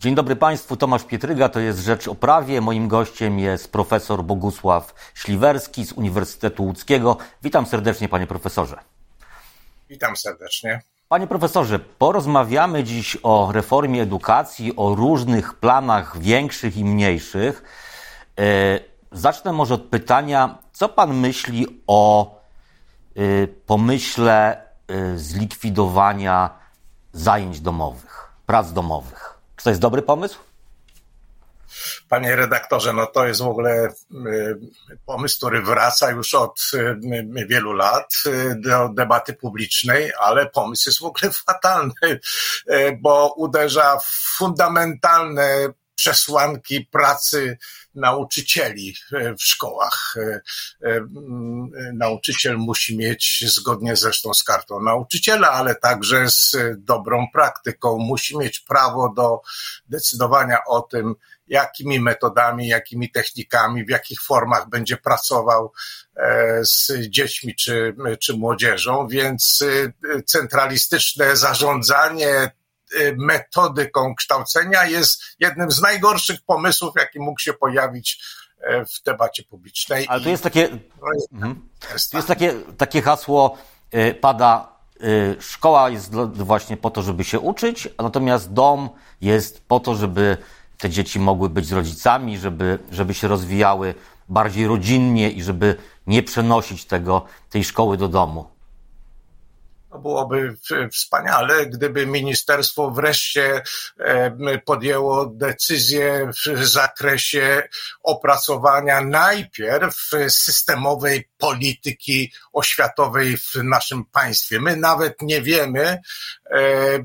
Dzień dobry Państwu, Tomasz Pietryga, to jest Rzecz o Prawie. Moim gościem jest profesor Bogusław Śliwerski z Uniwersytetu Łódzkiego. Witam serdecznie, panie profesorze. Witam serdecznie. Panie profesorze, porozmawiamy dziś o reformie edukacji, o różnych planach większych i mniejszych. E, zacznę może od pytania, co pan myśli o e, pomyśle e, zlikwidowania zajęć domowych, prac domowych? Czy to jest dobry pomysł? Panie redaktorze, no to jest w ogóle y, pomysł, który wraca już od y, wielu lat y, do debaty publicznej, ale pomysł jest w ogóle fatalny, bo uderza w fundamentalne przesłanki pracy nauczycieli w szkołach. E, e, nauczyciel musi mieć, zgodnie zresztą z kartą nauczyciela, ale także z dobrą praktyką, musi mieć prawo do decydowania o tym, jakimi metodami, jakimi technikami, w jakich formach będzie pracował e, z dziećmi czy, czy młodzieżą, więc centralistyczne zarządzanie metodyką kształcenia jest jednym z najgorszych pomysłów, jaki mógł się pojawić e, w debacie publicznej. Ale tu jest takie, mhm. tu jest takie, takie hasło, y, pada y, szkoła jest właśnie po to, żeby się uczyć, natomiast dom jest po to, żeby te dzieci mogły być z rodzicami, żeby, żeby się rozwijały bardziej rodzinnie i żeby nie przenosić tego, tej szkoły do domu. Byłoby wspaniale, gdyby ministerstwo wreszcie podjęło decyzję w zakresie opracowania najpierw systemowej polityki oświatowej w naszym państwie. My nawet nie wiemy,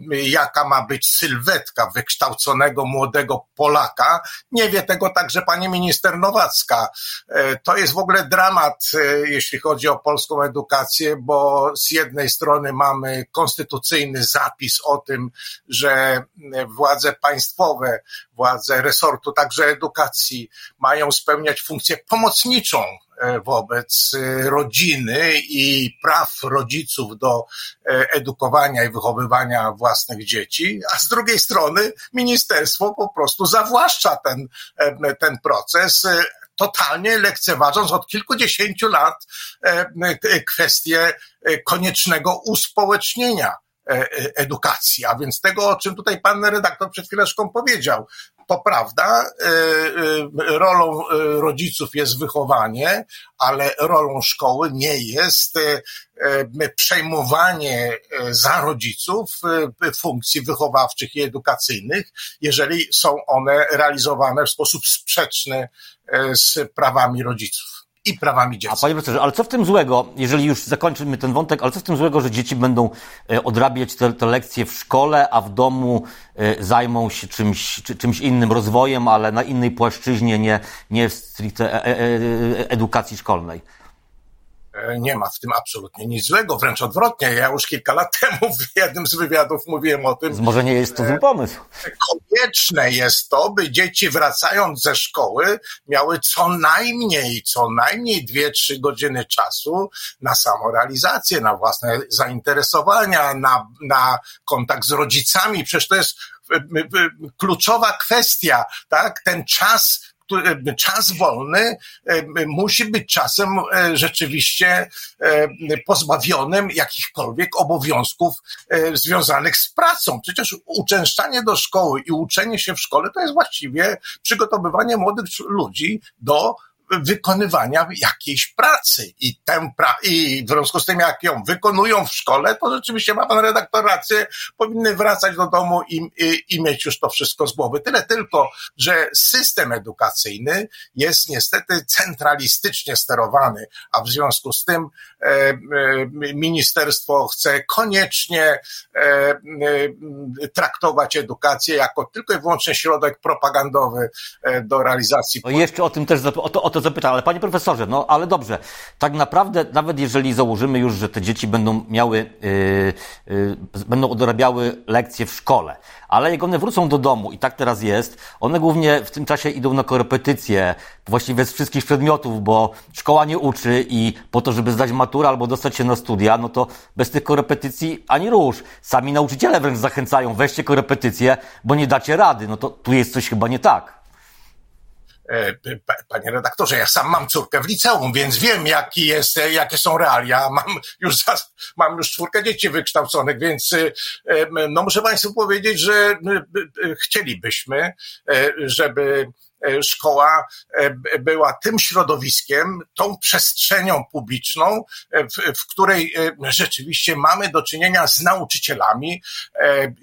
jaka ma być sylwetka wykształconego młodego Polaka. Nie wie tego także pani minister Nowacka. E, to jest w ogóle dramat, e, jeśli chodzi o polską edukację, bo z jednej strony mamy konstytucyjny zapis o tym, że władze państwowe, władze resortu, także edukacji mają spełniać funkcję pomocniczą E, wobec e, rodziny i praw rodziców do e, edukowania i wychowywania własnych dzieci, a z drugiej strony ministerstwo po prostu zawłaszcza ten, ten proces totalnie lekceważąc od kilkudziesięciu lat kwestię koniecznego uspołecznienia edukacji. A więc tego, o czym tutaj pan redaktor przed chwileczką powiedział, to prawda, e, e, rolą e, rodziców jest wychowanie, ale rolą szkoły nie jest przejmowanie za rodziców funkcji wychowawczych i edukacyjnych, jeżeli są one realizowane w sposób sprzeczny z prawami rodziców i prawami dziecka. A panie profesorze, ale co w tym złego, jeżeli już zakończymy ten wątek, ale co w tym złego, że dzieci będą e, odrabiać te, te lekcje w szkole, a w domu e, zajmą się czymś, czymś innym rozwojem, ale na innej płaszczyźnie, nie, nie w stricte e, edukacji szkolnej? E, nie ma w tym absolutnie nic złego, wręcz odwrotnie. Ja już kilka lat temu w jednym z wywiadów mówiłem o tym. Może nie jest to zły pomysł. Konieczne jest to, by dzieci wracając ze szkoły miały co najmniej, co najmniej dwie, trzy godziny czasu na samorealizację, na własne zainteresowania, na, na kontakt z rodzicami. Przecież to jest e, e, kluczowa kwestia, tak? Ten czas, czas wolny musi być czasem e, rzeczywiście pozbawionym jakichkolwiek obowiązków e, związanych z pracą. Przecież uczęszczanie do szkoły i uczenie się w szkole to jest właściwie przygotowywanie młodych ludzi do wykonywania jakiejś pracy i tę pra- i w związku z tym, jak ją wykonują w szkole, to rzeczywiście ma pan redaktor rację, powinny wracać do domu i, i, i mieć już to wszystko z głowy. Tyle tylko, że system edukacyjny jest niestety centralistycznie sterowany, a w związku z tym e, e, ministerstwo chce koniecznie e, e traktować edukację jako tylko i wyłącznie środek propagandowy e, do realizacji. No jeszcze o tym też, o, o to zapytałem, ale panie profesorze, no ale dobrze, tak naprawdę, nawet jeżeli założymy już, że te dzieci będą miały, yy, yy, będą odrabiały lekcje w szkole, ale jak one wrócą do domu i tak teraz jest, one głównie w tym czasie idą na korepetycje, właściwie z wszystkich przedmiotów, bo szkoła nie uczy i po to, żeby zdać maturę albo dostać się na studia, no to bez tych korepetycji ani rusz. Sami nauczyciele wręcz zachęcają, weźcie korepetycje, bo nie dacie rady. No to tu jest coś chyba nie tak. E, panie redaktorze, ja sam mam córkę w liceum, więc wiem, jaki jest, jakie są realia. Mam już, mam już czwórkę dzieci wykształconych, więc e, no muszę Państwu powiedzieć, że e, chcielibyśmy, żeby E, szkoła e, była tym środowiskiem, tą przestrzenią publiczną, e, w, w której rzeczywiście mamy do czynienia z nauczycielami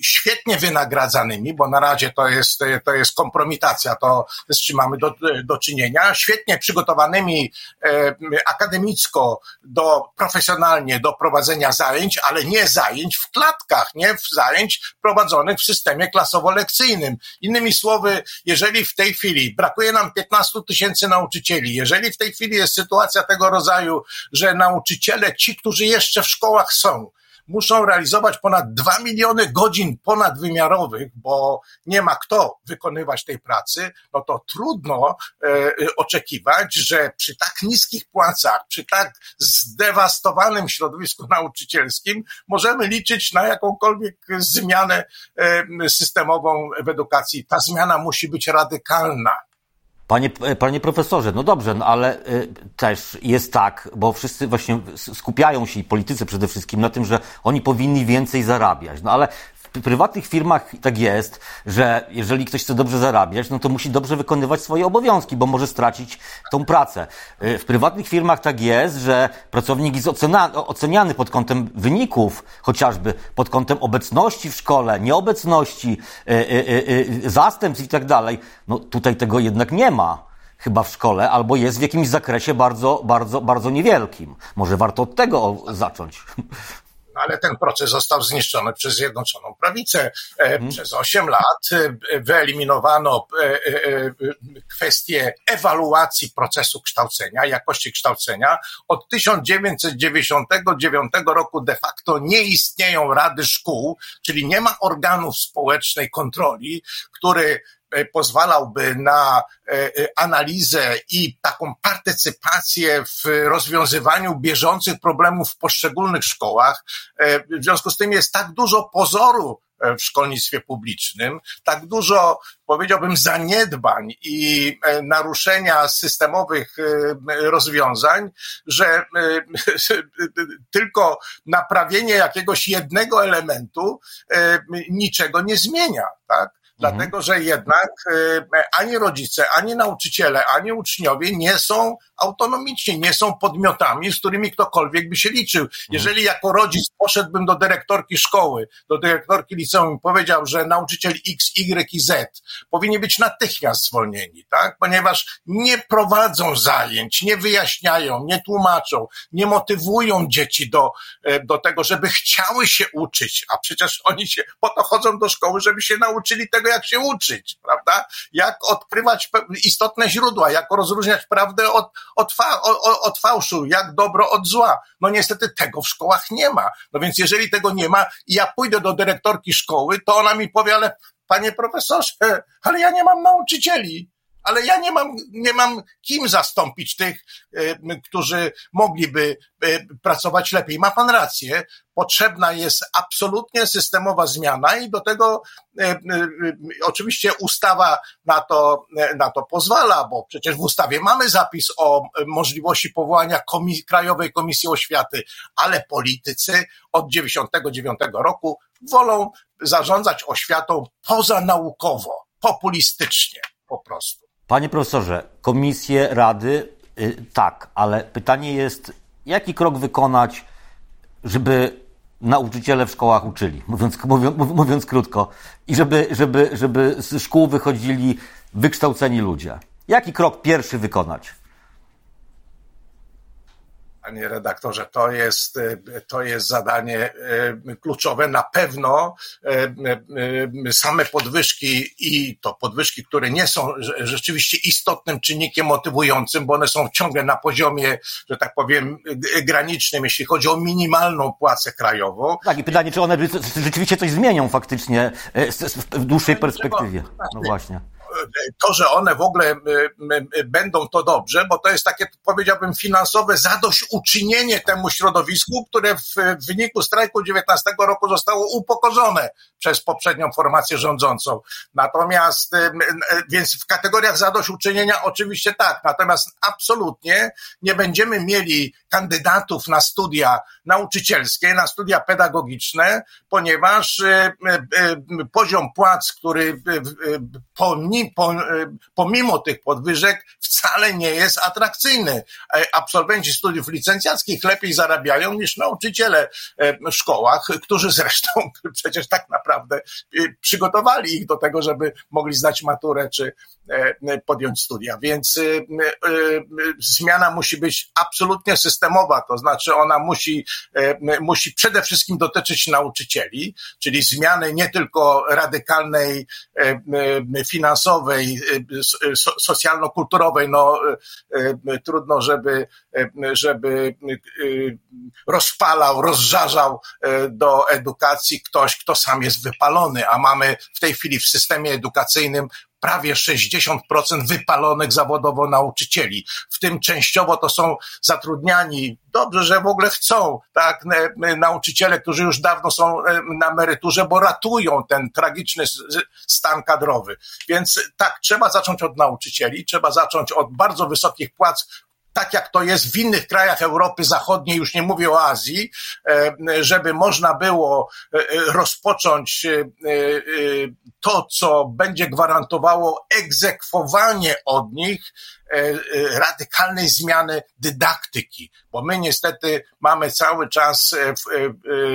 świetnie wynagradzanymi, bo na razie to jest, to jest kompromitacja, to z czym mamy do, do czynienia, świetnie przygotowanymi akademicko, do, profesjonalnie do prowadzenia zajęć, ale nie zajęć w klatkach, nie w zajęć prowadzonych w systemie klasowo-lekcyjnym. Innymi słowy, jeżeli w tej chwili brakuje nam 15 tysięcy nauczycieli. Jeżeli w tej chwili jest sytuacja tego rodzaju, że nauczyciele, ci, którzy jeszcze w szkołach są, muszą realizować ponad 2 miliony godzin ponadwymiarowych, bo nie ma kto wykonywać tej pracy, no to trudno e, oczekiwać, że przy tak niskich płacach, przy tak zdewastowanym środowisku nauczycielskim możemy liczyć na jakąkolwiek zmianę e, systemową w edukacji. Ta zmiana musi być radykalna. Panie, panie profesorze, no dobrze, no ale y, też jest tak, bo wszyscy właśnie skupiają się, i politycy przede wszystkim, na tym, że oni powinni więcej zarabiać. No ale w prywatnych firmach tak jest, że jeżeli ktoś chce dobrze zarabiać, no to musi dobrze wykonywać swoje obowiązki, bo może stracić tą pracę. Y, w prywatnych firmach tak jest, że pracownik jest oceniany pod kątem wyników, chociażby pod kątem obecności w szkole, nieobecności, y, y, zastępstw i tak dalej. No tutaj tego jednak nie ma chyba w szkole, albo jest w jakimś zakresie bardzo, bardzo, bardzo niewielkim. Może warto od tego zacząć. ale ten proces został zniszczony przez Zjednoczoną Prawicę. Hmm. Przez 8 lat e, wyeliminowano kwestię ewaluacji procesu kształcenia, jakości kształcenia. Od 1999 roku de facto nie istnieją rady szkół, czyli nie ma organów społecznej kontroli, który E, pozwalałby na e, e, analizę i taką partycypację w rozwiązywaniu bieżących problemów w poszczególnych szkołach. W związku z tym jest tak dużo pozoru w szkolnictwie publicznym, tak dużo, powiedziałbym, zaniedbań i naruszenia systemowych rozwiązań, że tylko naprawienie jakiegoś jednego elementu niczego nie zmienia, tak? Dlatego, że jednak y, ani rodzice, ani nauczyciele, ani uczniowie nie są autonomiczni, nie są podmiotami, z którymi ktokolwiek by się liczył. Jeżeli jako rodzic poszedłbym do dyrektorki szkoły, do dyrektorki liceum i powiedział, że nauczyciel X, Y i Z powinni być natychmiast zwolnieni, tak? Ponieważ nie prowadzą zajęć, nie wyjaśniają, nie tłumaczą, nie motywują dzieci do, e, do tego, żeby chciały się uczyć, a przecież oni się po to chodzą do szkoły, żeby się nauczyli tego, jak się uczyć, prawda? Jak odkrywać istotne źródła, jak rozróżniać prawdę od, od, fa, od fałszu, jak dobro od zła. No niestety tego w szkołach nie ma. No więc jeżeli tego nie ma i ja pójdę do dyrektorki szkoły, to ona mi powie, ale panie profesorze, ale ja nie mam nauczycieli ale ja nie mam, nie mam kim zastąpić tych, e, którzy mogliby e, pracować lepiej. Ma pan rację, potrzebna jest absolutnie systemowa zmiana i do tego e, oczywiście ustawa na to, na to pozwala, bo przecież w ustawie mamy zapis o możliwości powołania komis Krajowej Komisji Oświaty, ale politycy od 99 roku wolą zarządzać oświatą pozanaukowo, populistycznie po prostu. Panie profesorze, komisje, rady, yy, tak, ale pytanie jest, jaki krok wykonać, żeby nauczyciele w szkołach uczyli, mówiąc, mówiąc, krótko, i żeby, żeby, żeby z szkół wychodzili wykształceni ludzie. Jaki krok pierwszy wykonać? Panie redaktorze, to jest, to jest zadanie e, kluczowe. Na pewno e, e, same podwyżki i to podwyżki, które nie są rzeczywiście istotnym czynnikiem motywującym, bo one są ciągle na poziomie, że tak powiem, granicznym, jeśli chodzi o minimalną płacę krajową. Tak, i pytanie, czy one rzeczywiście coś zmienią faktycznie w dłuższej perspektywie. No właśnie to, że one w ogóle będą to dobrze, bo to jest takie, powiedziałbym, finansowe zadośćuczynienie temu środowisku, które w wyniku strajku 19 roku zostało upokorzone przez poprzednią formację rządzącą. Natomiast, więc w kategoriach zadośćuczynienia oczywiście tak, natomiast absolutnie nie będziemy mieli kandydatów na studia nauczycielskie, na studia pedagogiczne, ponieważ poziom płac, który pomimo pomimo tych podwyżek wcale nie jest atrakcyjny. E, absolwenci studiów licencjackich lepiej zarabiają niż nauczyciele e, w szkołach, którzy zresztą przecież tak naprawdę e, przygotowali ich do tego, żeby mogli zdać maturę czy podjąć studia. Więc zmiana musi być absolutnie systemowa, to znaczy ona musi, musi przede wszystkim dotyczyć nauczycieli, czyli zmiany nie tylko radykalnej finansowej, socjalno-kulturowej, no trudno, żeby, żeby rozpalał, rozżarzał do edukacji ktoś, kto sam jest wypalony, a mamy w tej chwili w systemie edukacyjnym prawie 60% wypalonych zawodowo nauczycieli. W tym częściowo to są zatrudniani, dobrze, że w ogóle chcą, tak, nauczyciele, którzy już dawno są na emeryturze, bo ratują ten tragiczny stan kadrowy. Więc tak, trzeba zacząć od nauczycieli, trzeba zacząć od bardzo wysokich płac, tak jak to jest w innych krajach Europy Zachodniej, już nie mówię o Azji, e, żeby można było e, rozpocząć e, to, co będzie gwarantowało egzekwowanie od nich radykalnej zmiany dydaktyki, bo my niestety mamy cały czas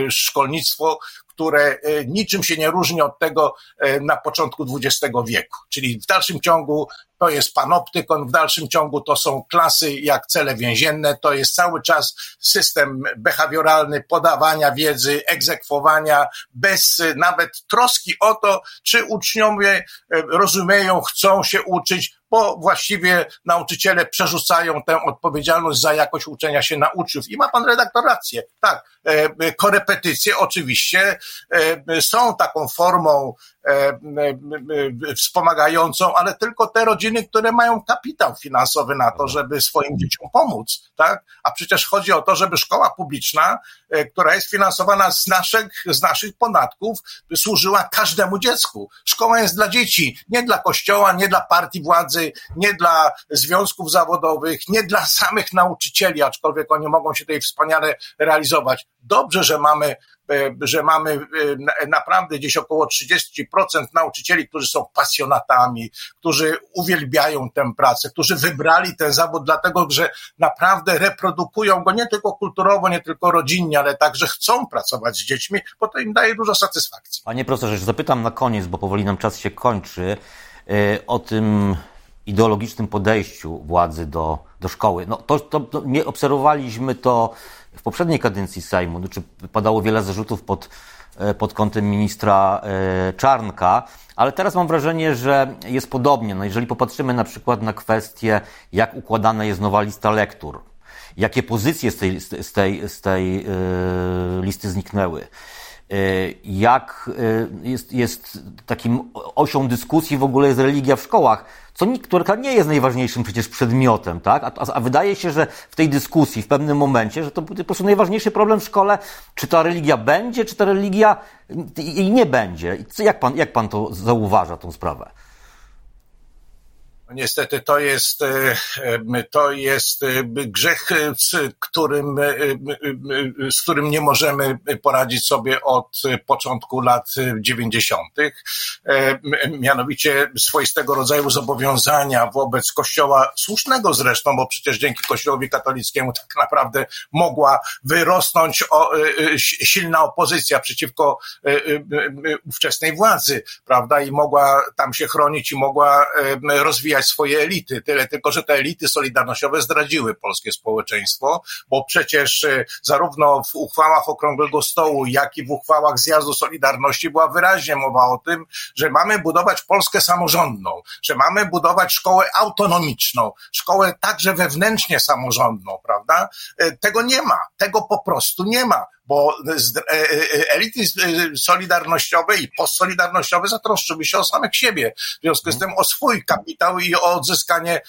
szkolnictwo, które niczym się nie różni od tego na początku XX wieku. Czyli w dalszym ciągu to jest panoptykon, w dalszym ciągu to są klasy jak cele więzienne, to jest cały czas system behawioralny podawania wiedzy, egzekwowania, bez nawet troski o to, czy uczniowie e, rozumieją, chcą się uczyć, bo właściwie nauczyciele przerzucają tę odpowiedzialność za jakość uczenia się na uczniów. I ma pan redaktor rację. Tak, e, korepetycje oczywiście e, są taką formą wspomagającą, ale tylko te rodziny, które mają kapitał finansowy na to, żeby swoim dzieciom pomóc, tak? A przecież chodzi o to, żeby szkoła publiczna, e, która jest finansowana z naszych, z naszych podatków, służyła każdemu dziecku. Szkoła jest dla dzieci, nie dla kościoła, nie dla partii władzy, nie dla związków zawodowych, nie dla samych nauczycieli, aczkolwiek oni mogą się tutaj wspaniale realizować. Dobrze, że mamy E, że mamy e, naprawdę gdzieś około 30% nauczycieli, którzy są pasjonatami, którzy uwielbiają tę pracę, którzy wybrali ten zawód dlatego, że naprawdę reprodukują go nie tylko kulturowo, nie tylko rodzinnie, ale także chcą pracować z dziećmi, bo to im daje dużo satysfakcji. Panie profesorze, zapytam na koniec, bo powoli nam czas się kończy, e, o tym ideologicznym podejściu władzy do, do szkoły. No, to, to, to nie obserwowaliśmy to w poprzedniej kadencji Sejmu, znaczy padało wiele zarzutów pod, e, pod kątem ministra e, Czarnka, ale teraz mam wrażenie, że jest podobnie. No jeżeli popatrzymy na przykład na kwestię, jak układana jest nowa lista lektur, jakie pozycje z tej, z tej, z tej yy, listy zniknęły, jak jest, jest takim osią dyskusji w ogóle jest religia w szkołach co która nie jest najważniejszym przecież przedmiotem, tak? A, a, wydaje się, że w tej dyskusji w pewnym momencie, że to po prostu najważniejszy problem w szkole, czy ta religia będzie, czy ta religia i nie będzie. Jak pan, jak pan to zauważa, tą sprawę? Niestety to jest, e, e, to jest e, grzech, z którym, z którym nie możemy poradzić sobie od początku lat dziewięćdziesiątych. Mianowicie swoistego rodzaju zobowiązania wobec Kościoła, słusznego zresztą, bo przecież dzięki Kościołowi katolickiemu tak naprawdę mogła wyrosnąć silna opozycja przeciwko ówczesnej władzy, prawda? I mogła tam się chronić i mogła rozwijać swoje elity. Tyle tylko, że te elity solidarnościowe zdradziły polskie społeczeństwo, bo przecież zarówno w uchwałach Okrągłego Stołu, jak i w uchwałach Zjazdu Solidarności była wyraźnie mowa o tym, że mamy budować Polskę samorządną, że mamy budować szkołę autonomiczną, szkołę także wewnętrznie samorządną, prawda? Tego nie ma, tego po prostu nie ma bo e, e, elity e, solidarnościowe i postsolidarnościowe zatroszczyły się o samych siebie, w związku z mhm. tym o swój kapitał i o odzyskanie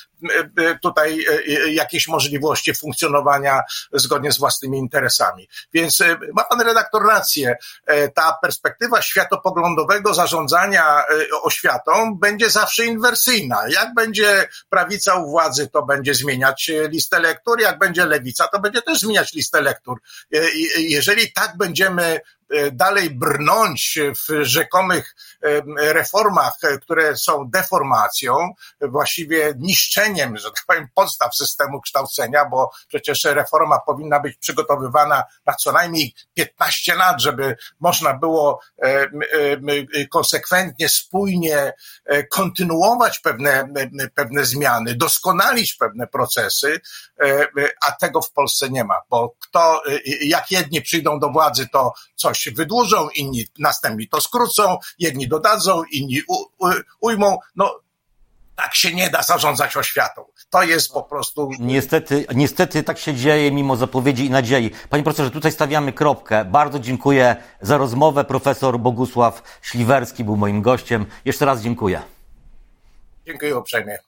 tutaj jakiejś możliwości funkcjonowania zgodnie z własnymi interesami. Więc ma pan redaktor rację, ta perspektywa światopoglądowego zarządzania oświatą będzie zawsze inwersyjna. Jak będzie prawica u władzy, to będzie zmieniać listę lektur, jak będzie lewica, to będzie też zmieniać listę lektur. Jeżeli jeżeli tak będziemy dalej brnąć w rzekomych e, reformach, e, które są deformacją, właściwie niszczeniem, że tak powiem, podstaw systemu kształcenia, bo przecież reforma powinna być przygotowywana na co najmniej 15 lat, żeby można było konsekwentnie, spójnie kontynuować pewne, pewne zmiany, doskonalić pewne procesy, a tego w Polsce nie ma, bo kto, jak jedni przyjdą do władzy, to coś coś wydłużą, inni następni to skrócą, jedni dodadzą, inni u, u, ujmą. No, tak się nie da zarządzać oświatą. To jest po prostu. Niestety, niestety tak się dzieje mimo zapowiedzi i nadziei. Panie profesorze, tutaj stawiamy kropkę. Bardzo dziękuję za rozmowę. Profesor Bogusław Śliwerski był moim gościem. Jeszcze raz dziękuję. Dziękuję uprzejmie.